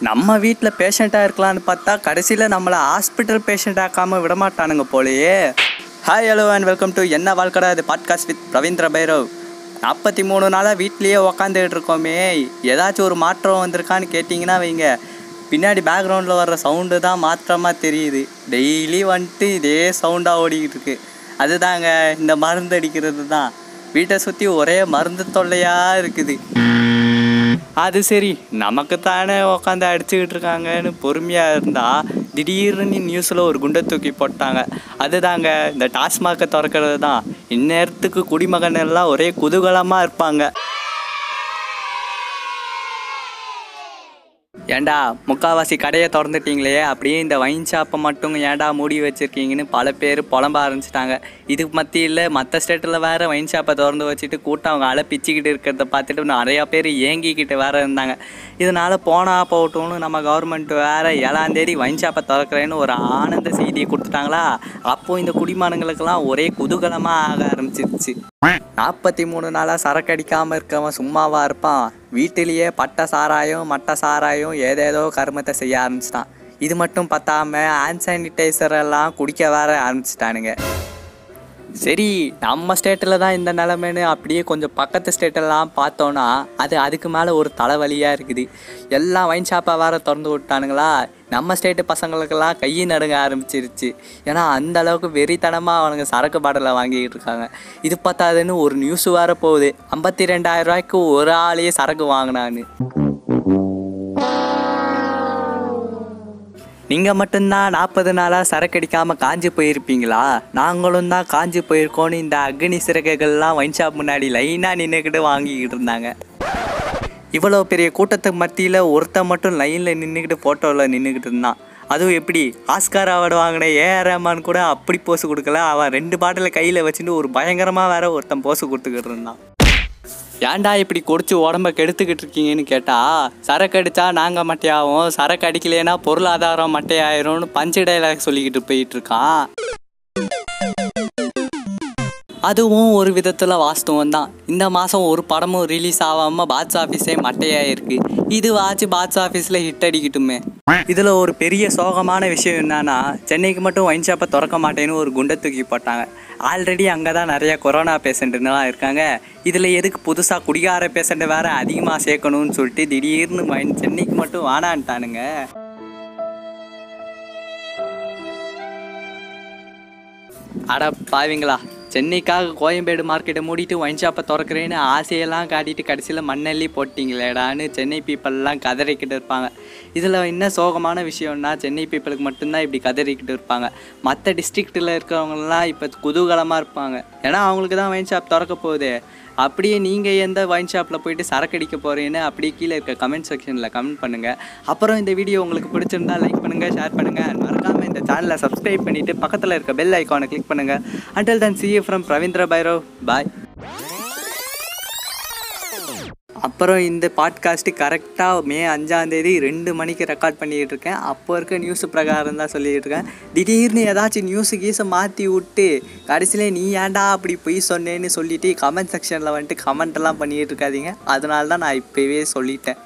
நம்ம வீட்டில் பேஷண்ட்டாக இருக்கலாம்னு பார்த்தா கடைசியில் நம்மளை ஹாஸ்பிட்டல் பேஷண்ட் ஆக்காமல் விடமாட்டானுங்க போலயே. Hi hello and welcome to என்ன வாழ்க்கடா? இது பாட்காஸ்ட் வித் ரவீந்திர பைரவ். நாற்பத்தி மூணு நாளாக வீட்லேயே உக்காந்துக்கிட்டு இருக்கோமே. ஏதாச்சும் ஒரு மாற்றம் வந்திருக்கான்னு கேட்டிங்கன்னா வைங்க. பின்னாடி பேக்ரவுண்டில் வர்ற சவுண்டு தான் மாற்றமாக தெரியுது. டெய்லி வந்துட்டு இதே சவுண்டாக ஓடிக்கிட்டு இருக்கு. அதுதாங்க இந்த மருந்து அடிக்கிறது தான் வீட்டை சுற்றி ஒரே மருந்து தொல்லையாக இருக்குது. அது சரி நமக்கு தானே அடிச்சுக்கிட்டு இருக்காங்கன்னு பொறுமையாக இருந்தால் திடீர்னு நியூஸில் ஒரு குண்டை தூக்கி போட்டாங்க. அதுதாங்க இந்த டாஸ்மாகை திறக்கிறது தான். இந்நேரத்துக்கு குடிமகன் எல்லாம் ஒரே குதூகலமாக இருப்பாங்க. ஏண்டா முக்காவாசி கடையை திறந்துட்டீங்களே அப்படியே இந்த வைன் ஷாப்பை மட்டும் ஏன்டா மூடி வச்சுருக்கீங்கன்னு பல பேர் புலம்ப ஆரம்பிச்சிட்டாங்க. இதுக்கு மத்தியில் மற்ற ஸ்டேட்டில் வேறு வைன் ஷாப்பை திறந்து வச்சுட்டு கூட்டம் அவங்க அலை பிச்சுக்கிட்டு இருக்கிறத பார்த்துட்டு நிறையா பேர் ஏங்கிக்கிட்டு வேறு இருந்தாங்க. இதனால் போனா போகட்டும்னு நம்ம கவர்மெண்ட் வேறு ஏழாந்தேதி வைன் ஷாப்பை திறக்கிறேன்னு ஒரு ஆனந்த செய்தியை கொடுத்துட்டாங்களா? அப்போது இந்த குடிமானங்களுக்கெல்லாம் ஒரே குதூகலமாக ஆக ஆரம்பிச்சிருச்சு. நாற்பத்தி மூணு நாளாக சரக்கு அடிக்காமல் இருக்கவன் சும்மாவா இருப்பான். வீட்டிலேயே பட்டை சாராயம் மட்டை சாராயம் ஏதேதோ கருமத்தை செய்ய ஆரம்பிச்சிட்டான். இது மட்டும் பத்தாம ஹேண்ட் சானிடைசர் எல்லாம் குடிக்க வேற ஆரம்பிச்சிட்டானுங்க. சரி நம்ம ஸ்டேட்டில் தான் இந்த நிலமைன்னு அப்படியே கொஞ்சம் பக்கத்து ஸ்டேட்டெல்லாம் பார்த்தோன்னா அது அதுக்கு மேலே ஒரு தலைவலியாக இருக்குது. எல்லாம் வைன் ஷாப்பாக வேறு திறந்து விட்டானுங்களா? நம்ம ஸ்டேட்டு பசங்களுக்கெல்லாம் கையை நடுங்க ஆரம்பிச்சிருச்சு. ஏன்னா அந்த அளவுக்கு வெறித்தனமாக அவனுங்க சரக்கு பாட்டிலை வாங்கிக்கிட்டு இருக்காங்க. இது பார்த்தாதுன்னு ஒரு நியூஸ் வேற போகுது. ஐம்பத்தி ரெண்டாயிரம் ரூபாய்க்கு ஒரு ஆளையே சரக்கு வாங்கினான்னு. நீங்கள் மட்டும்தான் நாற்பது நாளாக சரக்கு அடிக்காமல் காஞ்சி போயிருப்பீங்களா? நாங்களும் தான் காஞ்சி போயிருக்கோன்னு இந்த அக்னி சிறகுகள்லாம் ஒயின் ஷாப் முன்னாடி லைனாக நின்றுக்கிட்டு வாங்கிக்கிட்டு இருந்தாங்க. இவ்வளோ பெரிய கூட்டத்துக்கு மத்தியில் ஒருத்தன் மட்டும் லைனில் நின்றுக்கிட்டு ஃபோட்டோவில் நின்றுக்கிட்டு இருந்தான். அதுவும் எப்படி? ஆஸ்கார் அவார்டு வாங்கின ஏஆர் ரஹ்மான் கூட அப்படி போஸ் கொடுக்கல. அவன் ரெண்டு பாட்டிலை கையில் வச்சுட்டு ஒரு பயங்கரமாக வேற ஒருத்தன் போஸ் கொடுத்துக்கிட்டு இருந்தான். ஏன்டா இப்படி குடிச்சு உடம்ப கெடுத்துக்கிட்டு இருக்கீங்கன்னு கேட்டா சரக்கு அடிச்சா நாங்கள் மட்டையாகும் சரக்கு அடிக்கலைன்னா பொருளாதாரம் மட்டையாயிரும்னு பஞ்சு டைலாக் சொல்லிக்கிட்டு போயிட்டு இருக்கான் அதுவும் ஒரு விதத்தில் வாஸ்தவம் தான். இந்த மாதம் ஒரு படமும் ரிலீஸ் ஆகாமல் பாக்ஸ் ஆஃபீஸே மட்டையாயிருக்கு. இதுவாச்சு பாக்ஸ் ஆஃபீஸில் ஹிட் அடிக்கட்டுமே. இதில் ஒரு பெரிய சோகமான விஷயம் என்னன்னா சென்னைக்கு மட்டும் ஒயின் ஷாப்பை திறக்க மாட்டேன்னு ஒரு குண்டை தூக்கி போட்டாங்க. ஆல்ரெடி அங்கே தான் நிறைய கொரோனா பேஷண்ட்டுலாம் இருக்காங்க. இதில் எதுக்கு புதுசாக குடிகார பேஷண்ட்டை வேற அதிகமாக சேர்க்கணும்னு சொல்லிட்டு திடீர்னு மைண்ட் சென்னைக்கு மட்டும் வானான்ட்டானுங்க. அட பாவிங்களா சென்னைக்காக கோயம்பேடு மார்க்கெட்டை மூடிட்டு ஒயின் ஷாப்பை திறக்கிறேன்னு ஆசையெல்லாம் காட்டிட்டு கடைசியில் மண்ணள்ளி போட்டிங்களேடான்னு சென்னை பீப்பிள்லாம் கதறிக்கிட்டு இருப்பாங்க. இதில் என்ன சோகமான விஷயம்னா சென்னை பீப்புளுக்கு மட்டும்தான் இப்படி கதறிக்கிட்டு இருப்பாங்க. மற்ற டிஸ்ட்ரிக்டில் இருக்கிறவங்கலாம் இப்போ குதூகலமாக இருப்பாங்க. ஏன்னா அவங்களுக்கு தான் ஒயின் ஷாப் திறக்க போகுது. அப்படியே நீங்கள் எந்த ஒயின் ஷாப்பில் போயிட்டு சரக்கு அடிக்க போகிறீன்னு அப்படியே கீழே இருக்க கமெண்ட் செக்ஷனில் கமெண்ட் பண்ணுங்கள் அப்புறம் இந்த வீடியோ உங்களுக்கு பிடிச்சிருந்தா லைக் பண்ணுங்கள் ஷேர் பண்ணுங்கள் மறக்காமல் இந்த சேனலை சப்ஸ்கிரைப் பண்ணிவிட்டு பக்கத்தில் இருக்க பெல் ஐக்கானை கிளிக் பண்ணுங்கள் அண்டல் தன் சி ஃப்ரம் ரவீந்திர பைரவ் பாய் அப்புறம் இந்த பாட்காஸ்ட்டு கரெக்டாக மே அஞ்சாந்தேதி ரெண்டு மணிக்கு ரெக்கார்ட் பண்ணிக்கிட்டு இருக்கேன் அப்போ இருக்க நியூஸ் பிரகாரம் தான் சொல்லிக்கிட்டு இருக்கேன் திடீர்னு ஏதாச்சும் நியூஸு கீஸை மாற்றி விட்டு கடைசியில் நீ ஏன்டா அப்படி பொய் சொன்னேன்னு சொல்லிவிட்டு கமெண்ட் செக்ஷனில் வந்துட்டு கமெண்ட்லாம் பண்ணிக்கிட்டு இருக்காதிங்க அதனால தான் நான் இப்போவே சொல்லிட்டேன்.